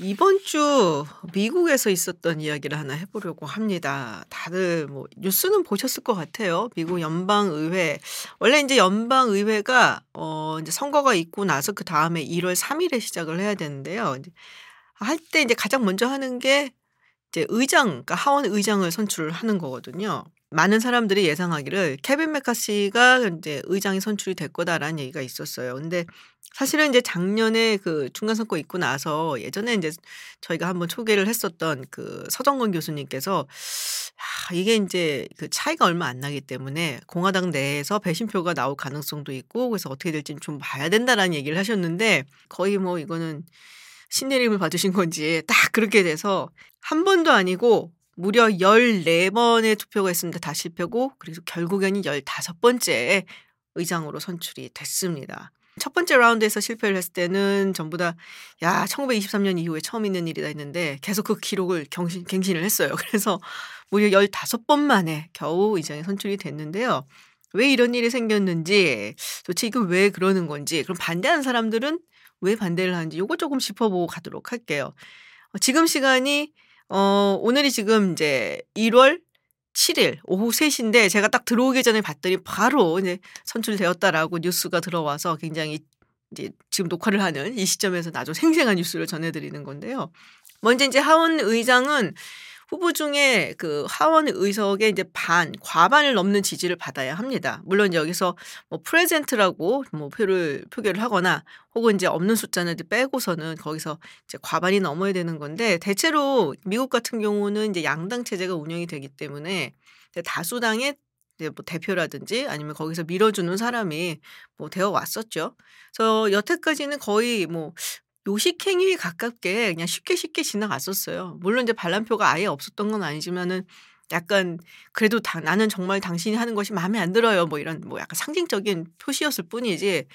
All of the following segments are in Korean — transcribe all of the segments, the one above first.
이번 주 미국에서 있었던 이야기를 하나 해보려고 합니다. 다들 뭐 뉴스는 보셨을 것 같아요. 미국 연방 의회 원래 이제 연방 의회가 어 이제 선거가 있고 나서 그 다음에 1월 3일에 시작을 해야 되는데요. 할 때 이제 가장 먼저 하는 게 이제 의장, 그러니까 하원 의장을 선출을 하는 거거든요. 많은 사람들이 예상하기를 케빈 메카시가 이제 의장이 선출이 될 거다라는 얘기가 있었어요. 근데 사실은 이제 작년에 그 중간 선거 있고 나서 예전에 이제 저희가 한번 소개를 했었던 그 서정건 교수님께서 아 이게 인제 그 차이가 얼마 안 나기 때문에 공화당 내에서 배신표가 나올 가능성도 있고 그래서 어떻게 될지는 좀 봐야 된다라는 얘기를 하셨는데 거의 뭐 이거는 신내림을 받으신 건지 딱 그렇게 돼서 한 번도 아니고 무려 14번의 투표가 있습니다. 다 실패고 그래서 결국에는 15번째 의장으로 선출이 됐습니다. 첫 번째 라운드에서 실패를 했을 때는 전부 다 야, 1923년 이후에 처음 있는 일이다 했는데 계속 그 기록을 경신, 갱신을 했어요. 그래서 무려 15번 만에 겨우 의장이 선출이 됐는데요. 왜 이런 일이 생겼는지 도대체 이거 왜 그러는 건지 그럼 반대하는 사람들은 왜 반대를 하는지 요거 조금 짚어보고 가도록 할게요. 어, 지금 시간이 어 오늘이 지금 이제 1월 7일 오후 3시인데 제가 딱 들어오기 전에 봤더니 바로 이제 선출되었다라고 뉴스가 들어와서 굉장히 이제 지금 녹화를 하는 이 시점에서 아주 생생한 뉴스를 전해드리는 건데요. 먼저 이제 하원 의장은 후보 중에 그 하원 의석의 이제 반, 과반을 넘는 지지를 받아야 합니다. 물론 여기서 뭐 프레젠트라고 뭐 표를 표결을 하거나 혹은 이제 없는 숫자는 이제 빼고서는 거기서 이제 과반이 넘어야 되는 건데 대체로 미국 같은 경우는 이제 양당 체제가 운영이 되기 때문에 다수당의 이제 뭐 대표라든지 아니면 거기서 밀어주는 사람이 뭐 되어 왔었죠. 그래서 여태까지는 거의 뭐 요식행위에 가깝게 그냥 쉽게 쉽게 지나갔었어요. 물론 이제 반란표가 아예 없었던 건 아니지만은 약간 그래도 다 나는 정말 당신이 하는 것이 마음에 안 들어요. 뭐 이런 뭐 약간 상징적인 표시였을 뿐이지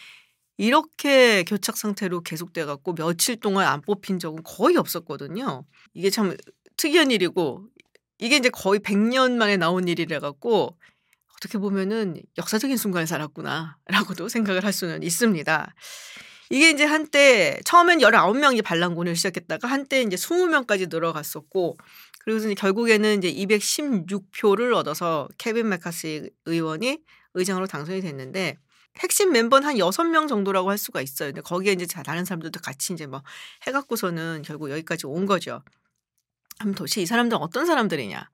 이렇게 교착 상태로 계속돼 갖고 며칠 동안 안 뽑힌 적은 거의 없었거든요. 이게 참 특이한 일이고 이게 이제 거의 100년 만에 나온 일이라 갖고 어떻게 보면은 역사적인 순간을 살았구나라고도 생각을 할 수는 있습니다. 이게 이제 한때 처음엔 19명이 반란군을 시작했다가 한때 이제 20명까지 늘어갔었고 그리고 이제 결국에는 이제 216표를 얻어서 케빈 메카시 의원이 의장으로 당선이 됐는데 핵심 멤버는 한 6명 정도라고 할 수가 있어요. 근데 거기에 이제 다른 사람들도 같이 이제 뭐 해갖고서는 결국 여기까지 온 거죠. 그럼 도대체 이 사람들은 어떤 사람들이냐.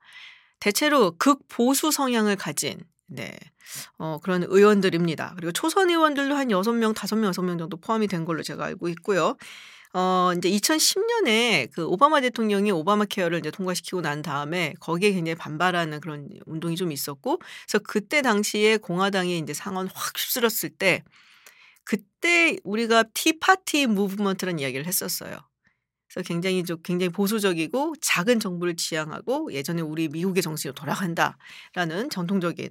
대체로 극보수 성향을 가진 네. 어 그런 의원들입니다. 그리고 초선 의원들도 한 6명, 5명, 6명 정도 포함이 된 걸로 제가 알고 있고요. 어 인제 2010년에 그 오바마 대통령이 오바마 케어를 이제 통과시키고 난 다음에 거기에 굉장히 반발하는 그런 운동이 좀 있었고 그래서 그때 당시에 공화당이 인제 상원 확 휩쓸었을 때 그때 우리가 Tea Party movement라는 이야기를 했었어요. 그래서 굉장히 좀 굉장히 보수적이고 작은 정부를 지향하고 예전에 우리 미국의 정신으로 돌아간다라는 전통적인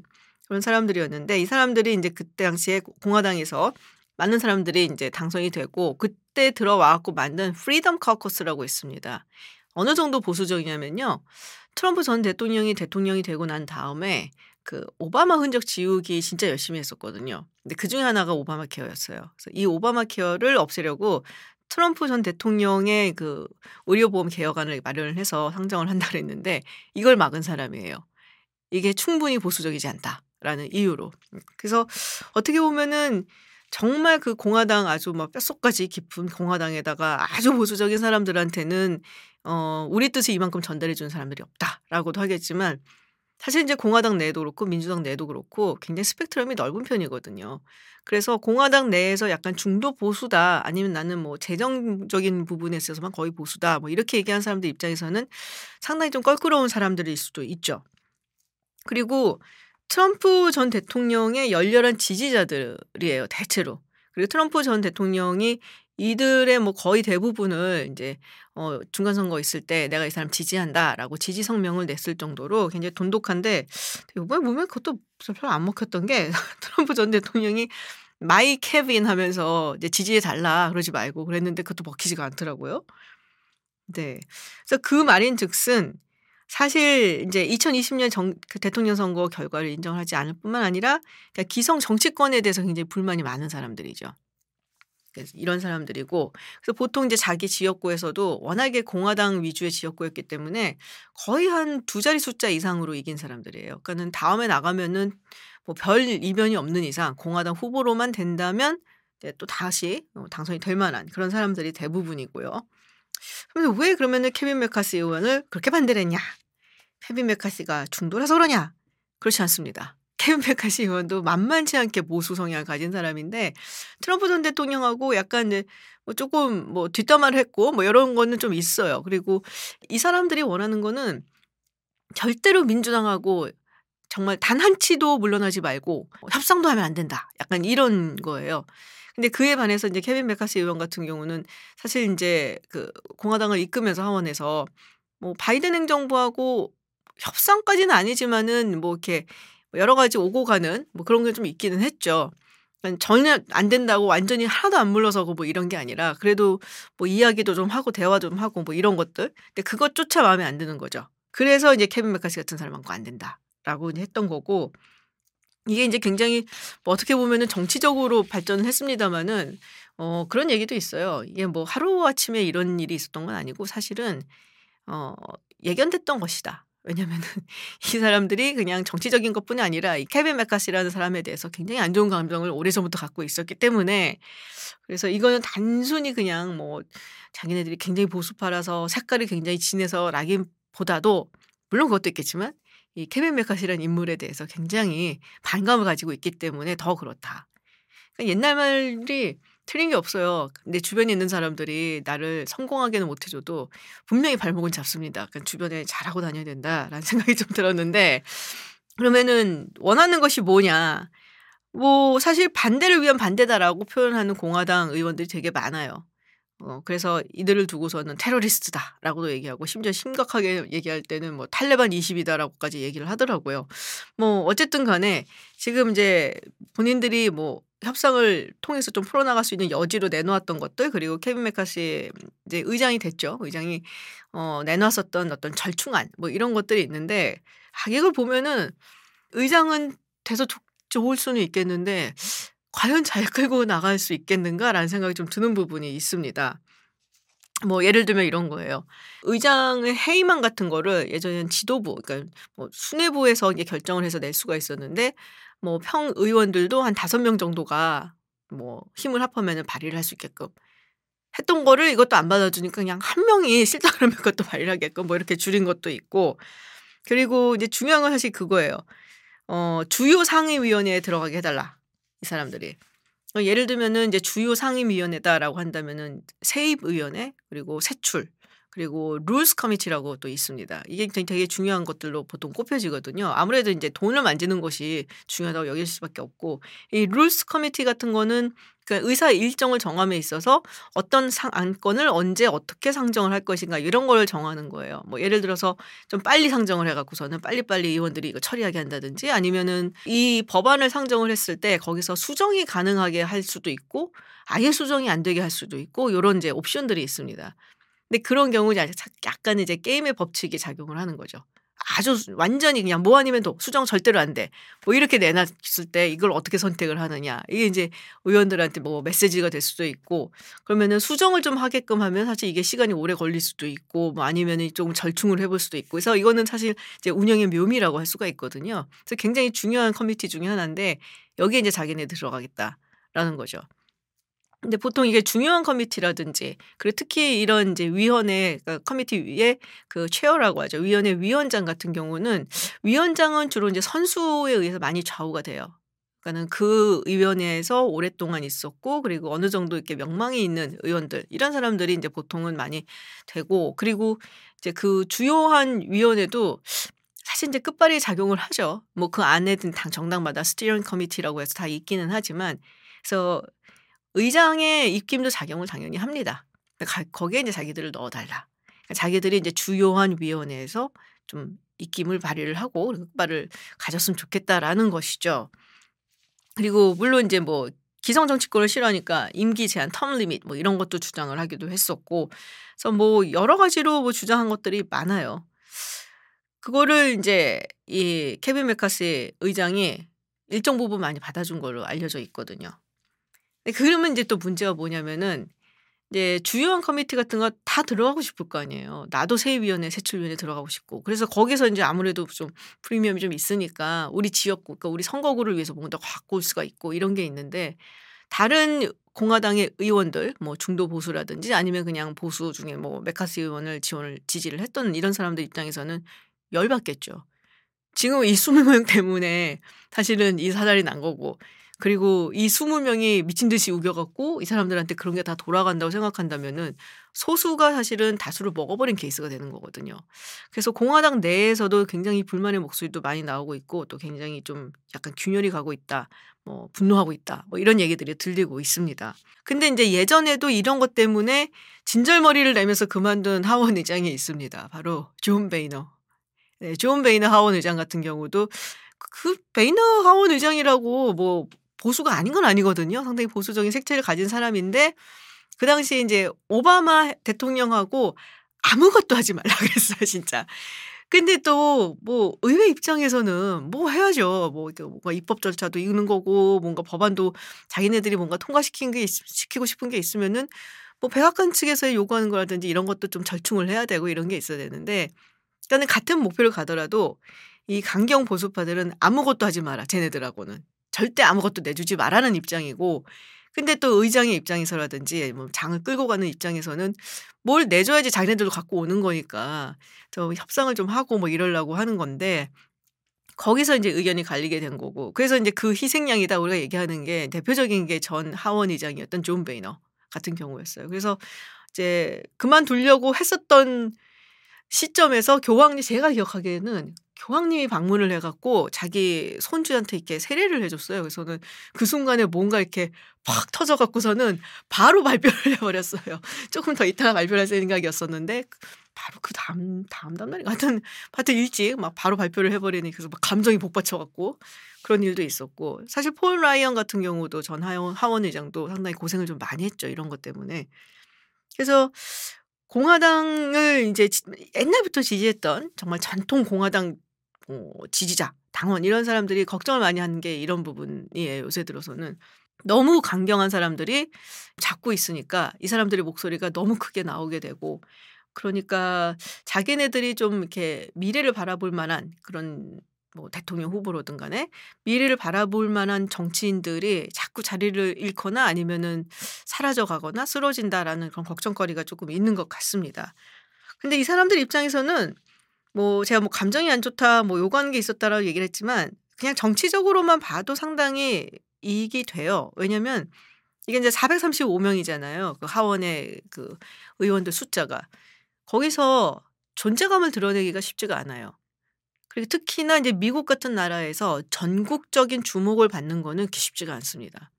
그런 사람들이었는데 이 사람들이 인제 그때 당시에 공화당에서 많은 사람들이 인제 당선이 되고 그때 들어와 갖고 만든 Freedom Caucus라고 있습니다. 어느 정도 보수적이냐면요. 트럼프 전 대통령이 대통령이 되고 난 다음에 그 오바마 흔적 지우기 진짜 열심히 했었거든요. 근데 그 중에 하나가 오바마 케어였어요. 그래서 이 오바마 케어를 없애려고 트럼프 전 대통령의 그 의료보험 개혁안을 마련을 해서 상정을 한다 그랬는데 이걸 막은 사람이에요. 이게 충분히 보수적이지 않다. 라는 이유로. 그래서 어떻게 보면은 정말 그 공화당 아주 막 뼛속까지 깊은 공화당에다가 아주 보수적인 사람들한테는 어 우리 뜻을 이만큼 전달해 주는 사람들이 없다라고도 하겠지만 사실 이제 공화당 내도 그렇고 민주당 내도 그렇고 굉장히 스펙트럼이 넓은 편이거든요. 그래서 공화당 내에서 약간 중도 보수다 아니면 나는 뭐 재정적인 부분에 있어서만 거의 보수다 뭐 이렇게 얘기하는 사람들 입장에서는 상당히 좀 껄끄러운 사람들일 수도 있죠. 그리고 트럼프 전 대통령의 열렬한 지지자들이에요, 대체로. 그리고 트럼프 전 대통령이 이들의 뭐 거의 대부분을 인제 어 중간 선거 있을 때 "내가 이 사람 지지한다."라고 지지 성명을 냈을 정도로 굉장히 돈독한데 요번에 보면 그것도 별로 안 먹혔던 게 트럼프 전 대통령이 "My Kevin." 하면서 이제 "지지해 달라." 그러지 말고 그랬는데 그것도 먹히지가 않더라고요. 네. 그래서 그 말인 즉슨 사실 인제 2020년 정그 대통령 선거 결과를 인정하지 않을 뿐만 아니라 그러니까 기성 정치권에 대해서 굉장히 불만이 많은 사람들이죠. 그래서 이런 사람들이고 그래서 보통 이제 자기 지역구에서도 워낙에 공화당 위주의 지역구였기 때문에 거의 한 두 자리 숫자 이상으로 이긴 사람들이에요. 그러니까는 다음에 나가면은 뭐 별 이변이 없는 이상 공화당 후보로만 된다면 또 다시 어, 당선이 될 만한 그런 사람들이 대부분이고요. 그런데 왜 그러면은 케빈 매카시 의원을 그렇게 반대를 했냐? 케빈 매카시가 중도라서 그러냐? 그렇지 않습니다. 케빈 매카시 의원도 만만치 않게 보수 성향을 가진 사람인데 트럼프 전 대통령하고 약간 뭐 조금 뭐 뒷담화를 했고 뭐 이런 거는 좀 있어요. 그리고 이 사람들이 원하는 거는 절대로 민주당하고 정말 단 한 치도 물러나지 말고 협상도 하면 안 된다. 약간 이런 거예요. 근데 그에 반해서 이제 케빈 메카시 의원 같은 경우는 사실 인제 그 공화당을 이끌면서 하원에서 뭐 바이든 행정부하고 협상까지는 아니지만은 뭐 이렇게 여러 가지 오고 가는 뭐 그런 게 좀 있기는 했죠. 전혀 안 된다고 완전히 하나도 안 물러서고 뭐 이런 게 아니라 그래도 뭐 이야기도 좀 하고 대화 좀 하고 뭐 이런 것들. 근데 그것조차 마음에 안 드는 거죠. 그래서 이제 케빈 메카시 같은 사람하고 안 된다 라고 했던 거고 이게 이제 굉장히 뭐 어떻게 보면은 정치적으로 발전을 했습니다마는 어 그런 얘기도 있어요. 이게 뭐 하루 아침에 이런 일이 있었던 건 아니고 사실은 어 예견됐던 것이다. 왜냐면은 이 사람들이 그냥 정치적인 것뿐이 아니라 이 케빈 메카시라는 사람에 대해서 굉장히 안 좋은 감정을 오래전부터 갖고 있었기 때문에 그래서 이거는 단순히 그냥 뭐 자기네들이 굉장히 보수파라서 색깔이 굉장히 진해서 라기보다도 물론 그것도 있겠지만 이 케빈 메카시라는 인물에 대해서 굉장히 반감을 가지고 있기 때문에 더 그렇다. 그러니까 옛날 말이 틀린 게 없어요. 내 주변에 있는 사람들이 나를 성공하게는 못 해줘도 분명히 발목은 잡습니다. 그러니까 주변에 잘하고 다녀야 된다라는 생각이 좀 들었는데 그러면은 원하는 것이 뭐냐? 뭐 사실 반대를 위한 반대다라고 표현하는 공화당 의원들이 되게 많아요. 어 그래서 이들을 두고서는 테러리스트다라고도 얘기하고 심지어 심각하게 얘기할 때는 뭐 탈레반 20이다라고까지 얘기를 하더라고요. 뭐 어쨌든 간에 지금 이제 본인들이 뭐 협상을 통해서 좀 풀어나갈 수 있는 여지로 내놓았던 것들 그리고 케빈 메카시 이제 의장이 됐죠. 의장이 어 내놨었던 어떤 절충안 뭐 이런 것들이 있는데 아 이걸 보면은 의장은 돼서 좋 좋을 수는 있겠는데 ' 과연 잘 끌고 나갈 수 있겠는가.'라는 생각이 좀 드는 부분이 있습니다. 뭐 예를 들면 이런 거예요. 의장의 회의만 같은 거를 예전에는 지도부 그러니까 뭐 수뇌부에서 이게 결정을 해서 낼 수가 있었는데 뭐 평 의원들도 한 다섯 명 정도가 뭐 힘을 합하면은 발의를 할 수 있게끔 했던 거를 이것도 안 받아주니까 그냥 한 명이 싫다 그러면 그것도 발의를 하게끔 뭐 이렇게 줄인 것도 있고 그리고 이제 중요한 건 사실 그거예요. 어 주요 상임위원회에 들어가게 해 달라. 이 사람들이. 어 예를 들면은 이제 주요 상임위원회다라고 한다면은 세입위원회 그리고 세출 그리고 룰스 커미티라고 또 있습니다. 이게 되게 중요한 것들로 보통 꼽혀지거든요. 아무래도 이제 돈을 만지는 것이 중요하다고 여길 수밖에 없고 이 룰스 커미티 같은 거는 그 의사 일정을 정함에 있어서 어떤 상 안건을 언제 어떻게 상정을 할 것인가 이런 걸 정하는 거예요. 뭐 예를 들어서 좀 빨리 상정을 해 갖고서는 빨리빨리 의원들이 이거 처리하게 한다든지 아니면은 이 법안을 상정을 했을 때 거기서 수정이 가능하게 할 수도 있고 아예 수정이 안 되게 할 수도 있고 요런 이제 옵션들이 있습니다. 근데 그런 경우 이제 약간 이제 게임의 법칙이 작용을 하는 거죠. 아주 완전히 그냥 뭐 아니면 도 수정 절대로 안 돼. 뭐 이렇게 내놨을 때 이걸 어떻게 선택을 하느냐. 이게 이제 의원들한테 뭐 메시지가 될 수도 있고 그러면은 수정을 좀 하게끔 하면 사실 이게 시간이 오래 걸릴 수도 있고 뭐 아니면은 좀 절충을 해볼 수도 있고 그래서 이거는 사실 이제 운영의 묘미라고 할 수가 있거든요. 그래서 굉장히 중요한 committee 중에 하나인데 여기에 이제 자기네 들어가겠다라는 거죠. 근데 보통 이게 중요한 committee라든지 그리고 특히 이런 이제 위원회 그러니까 committee 위에 그 chair라고 하죠. 위원회 위원장 같은 경우는 위원장은 주로 이제 선수에 의해서 많이 좌우가 돼요. 그러니까는 그 위원회에서 오랫동안 있었고 그리고 어느 정도 이렇게 명망이 있는 의원들 이런 사람들이 이제 보통은 많이 되고 그리고 이제 그 주요한 위원회도 사실 이제 끝발이 작용을 하죠. 뭐 그 안에 든 당 정당마다 steering committee라고 해서 다 있기는 하지만 그래서 의장의 입김도 작용을 당연히 합니다. 가, 거기에 이제 자기들을 넣어달라. 그러니까 자기들이 이제 주요한 위원회에서 좀 입김을 발휘를 하고 흑발을 가졌으면 좋겠다라는 것이죠. 그리고 물론 이제 뭐 기성 정치권을 싫어하니까 임기 제한 텀 리밋 뭐 이런 것도 주장을 하기도 했었고 그래서 뭐 여러 가지로 뭐 주장한 것들이 많아요. 그거를 이제 이 케빈 메카시 의장이 일정 부분 많이 받아준 걸로 알려져 있거든요. 네, 그러면 이제 또 문제가 뭐냐면은 이제 주요한 커미티 같은 거 다 들어가고 싶을 거 아니에요. 나도 세입위원회, 세출위원회 들어가고 싶고. 그래서 거기서 이제 아무래도 좀 프리미엄이 좀 있으니까 우리 지역구, 그러니까 우리 선거구를 위해서 뭔가 더 갖고 올 수가 있고 이런 게 있는데 다른 공화당의 의원들, 뭐 중도 보수라든지 아니면 그냥 보수 중에 뭐 메카시 의원을 지원을 지지를 했던 이런 사람들 입장에서는 열받겠죠. 지금 이 20명 때문에 사실은 이 사달이 난 거고 그리고 이 20명이 미친 듯이 우겨갖고 이 사람들한테 그런 게 다 돌아간다고 생각한다면은 소수가 사실은 다수를 먹어버린 케이스가 되는 거거든요. 그래서 공화당 내에서도 굉장히 불만의 목소리도 많이 나오고 있고 또 굉장히 좀 약간 균열이 가고 있다. 뭐 분노하고 있다. 뭐 이런 얘기들이 들리고 있습니다. 근데 이제 예전에도 이런 것 때문에 진절머리를 내면서 그만둔 하원 의장이 있습니다. 바로 존 베이너. 네, 존 베이너 하원 의장 같은 경우도 그 베이너 하원 의장이라고 뭐 보수가 아닌 건 아니거든요. 상당히 보수적인 색채를 가진 사람인데 그 당시에 이제 오바마 대통령하고 아무것도 하지 말라 그랬어요, 진짜. 근데 또 뭐 의회 입장에서는 뭐 해야죠. 뭐 뭔가 입법 절차도 읽는 거고 뭔가 법안도 자기네들이 뭔가 통과시킨 게 시키고 싶은 게 있으면은 뭐 백악관 측에서 요구하는 거라든지 이런 것도 좀 절충을 해야 되고 이런 게 있어야 되는데 그러니까는 같은 목표를 가더라도 이 강경 보수파들은 아무것도 하지 마라. 쟤네들하고는. 절대 아무것도 내주지 말라는 입장이고 근데 또 의장의 입장에서라든지 뭐 장을 끌고 가는 입장에서는 뭘 내줘야지 자기네들도 갖고 오는 거니까 저 협상을 좀 하고 뭐 이러려고 하는 건데 거기서 이제 의견이 갈리게 된 거고 그래서 이제 그 희생양이다 우리가 얘기하는 게 대표적인 게 전 하원 의장이었던 존 베이너 같은 경우였어요. 그래서 이제 그만두려고 했었던 시점에서 교황이 제가 기억하기에는 교황님이 방문을 해갖고 자기 손주한테 이렇게 세례를 해줬어요. 그래서는 그 순간에 뭔가 이렇게 팍 터져갖고서는 바로 발표를 해버렸어요. 조금 더 이따가 발표할 생각이었었는데 바로 그 다음 다음 다음날이 같은 하여튼 일찍 막 바로 발표를 해버리니 그래서 막 감정이 복받쳐갖고 그런 일도 있었고 사실 폴 라이언 같은 경우도 전 하원 하원 의장도 상당히 고생을 좀 많이 했죠 이런 것 때문에 그래서 공화당을 이제 옛날부터 지지했던 정말 전통 공화당 뭐 지지자, 당원 이런 사람들이 걱정을 많이 하는 게 이런 부분이에요. 요새 들어서는 너무 강경한 사람들이 잡고 있으니까 이 사람들의 목소리가 너무 크게 나오게 되고 그러니까 자기네들이 좀 이렇게 미래를 바라볼 만한 그런 뭐 대통령 후보로든 간에 미래를 바라볼 만한 정치인들이 자꾸 자리를 잃거나 아니면은 사라져 가거나 쓰러진다라는 그런 걱정거리가 조금 있는 것 같습니다. 근데 이 사람들 입장에서는 뭐 제가 뭐 감정이 안 좋다 뭐 요구하는 게 있었다라고 얘기를 했지만 그냥 정치적으로만 봐도 상당히 이익이 돼요. 왜냐면 이게 이제 435명이잖아요. 그 하원의 그 의원들 숫자가. 거기서 존재감을 드러내기가 쉽지가 않아요. 그리고 특히나 이제 미국 같은 나라에서 전국적인 주목을 받는 거는 쉽지가 않습니다.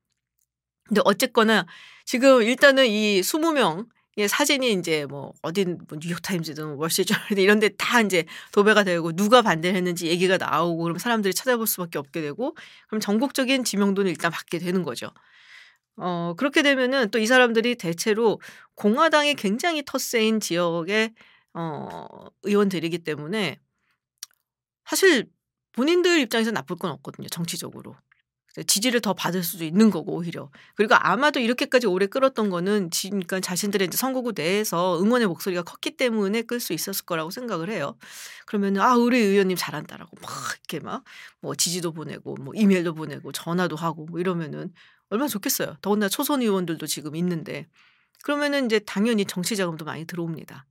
근데 어쨌거나 지금 일단은 이 20명 예, 사진이 이제 뭐 어딘 뭐 뉴욕타임즈든 월스트리트저널 이런 데 다 이제 도배가 되고 누가 반대를 했는지 얘기가 나오고 그럼 사람들이 찾아볼 수밖에 없게 되고 그럼 전국적인 지명도는 일단 받게 되는 거죠. 어 그렇게 되면은 또 이 사람들이 대체로 공화당이 굉장히 텃세인 지역의 어 의원들이기 때문에 사실 본인들 입장에서 나쁠 건 없거든요, 정치적으로. 지지를 더 받을 수도 있는 거고 오히려 그리고 아마도 이렇게까지 오래 끌었던 거는 그러니까 자신들의 이제 선거구 내에서 응원의 목소리가 컸기 때문에 끌 수 있었을 거라고 생각을 해요. 그러면 아 우리 의원님 잘한다라고 막 이렇게 막 뭐 지지도 보내고 뭐 이메일도 보내고 전화도 하고 뭐 이러면은 얼마나 좋겠어요. 더군다나 초선 의원들도 지금 있는데 그러면은 이제 당연히 정치 자금도 많이 들어옵니다.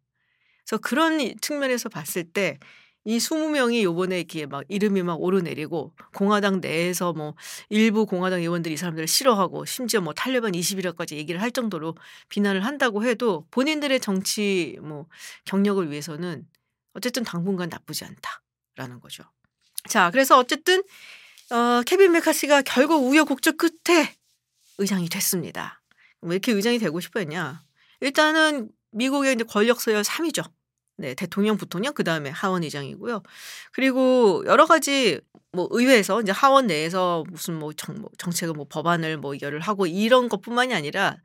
그래서 그런 측면에서 봤을 때 이 20명이 요번에 이렇게 막 이름이 막 오르내리고 공화당 내에서 뭐 일부 공화당 의원들이 이 사람들을 싫어하고 심지어 뭐 탈레반 21호까지 얘기를 할 정도로 비난을 한다고 해도 본인들의 정치 뭐 경력을 위해서는 어쨌든 당분간 나쁘지 않다라는 거죠. 자, 그래서 어쨌든 어 케빈 메카시가 결국 우여곡절 끝에 의장이 됐습니다. 왜 이렇게 의장이 되고 싶어 했냐? 일단은 미국의 이제 권력 서열 3위죠. 네, 대통령, 부통령, 그 다음에 하원 의장이고요. 그리고 여러 가지 뭐 의회에서 이제 하원 내에서 무슨 뭐, 정, 뭐 정책을 뭐 법안을 뭐 열을 하고 이런 것뿐만이 아니라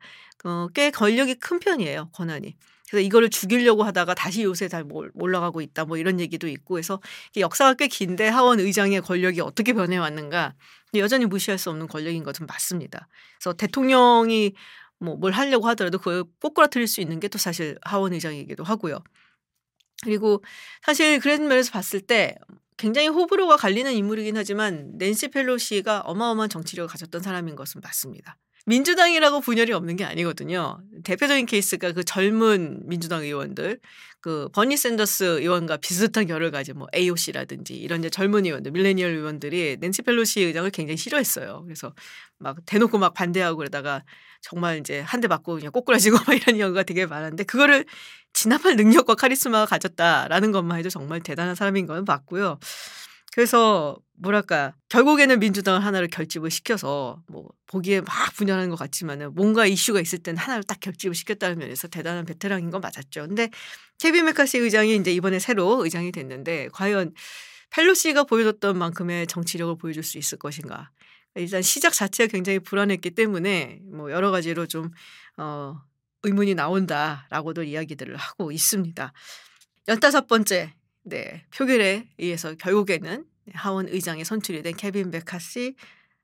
어, 꽤 권력이 큰 편이에요 권한이. 그래서 이거를 죽이려고 하다가 다시 요새 잘 올라가고 있다. 뭐 이런 얘기도 있고 해서 역사가 꽤 긴데 하원 의장의 권력이 어떻게 변해왔는가 여전히 무시할 수 없는 권력인 것은 맞습니다. 그래서 대통령이 뭐 뭘 하려고 하더라도 그걸 꼬꾸라뜨릴 수 있는 게 또 사실 하원 의장이기도 하고요. 그리고 사실 그런 면에서 봤을 때 굉장히 호불호가 갈리는 인물이긴 하지만 낸시 펠로시가 어마어마한 정치력을 가졌던 사람인 것은 맞습니다. 민주당이라고 분열이 없는 게 아니거든요. 대표적인 케이스가 그 젊은 민주당 의원들, 그 버니 샌더스 의원과 비슷한 결을 가진 뭐 AOC라든지 이런 이제 젊은 의원들, 밀레니얼 의원들이 낸시 펠로시 의장을 굉장히 싫어했어요. 그래서 막 대놓고 막 반대하고 그러다가 정말 이제 한 대 맞고 그냥 꼬꾸라지고 막 이런 경우가 되게 많은데 그거를 진압할 능력과 카리스마가 가졌다라는 것만 해도 정말 대단한 사람인 건 맞고요. 그래서 뭐랄까 결국에는 민주당을 하나를 결집을 시켜서 뭐 보기에 막 분열하는 것 같지만은 뭔가 이슈가 있을 때는 하나를 딱 결집을 시켰다는 면에서 대단한 베테랑인 건 맞았죠. 근데 케빈 메카시 의장이 이제 이번에 새로 의장이 됐는데 과연 펠로시가 보여줬던 만큼의 정치력을 보여줄 수 있을 것인가? 일단 시작 자체가 굉장히 불안했기 때문에 뭐 여러 가지로 좀 어, 의문이 나온다라고도 이야기들을 하고 있습니다. 열다섯 번째 네, 표결에 의해서 결국에는 하원 의장에 선출이 된 케빈 메카시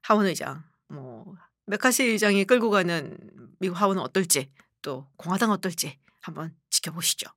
하원 의장. 뭐 메카시 의장이 끌고 가는 미국 하원은 어떨지 또 공화당 어떨지 한번 지켜보시죠.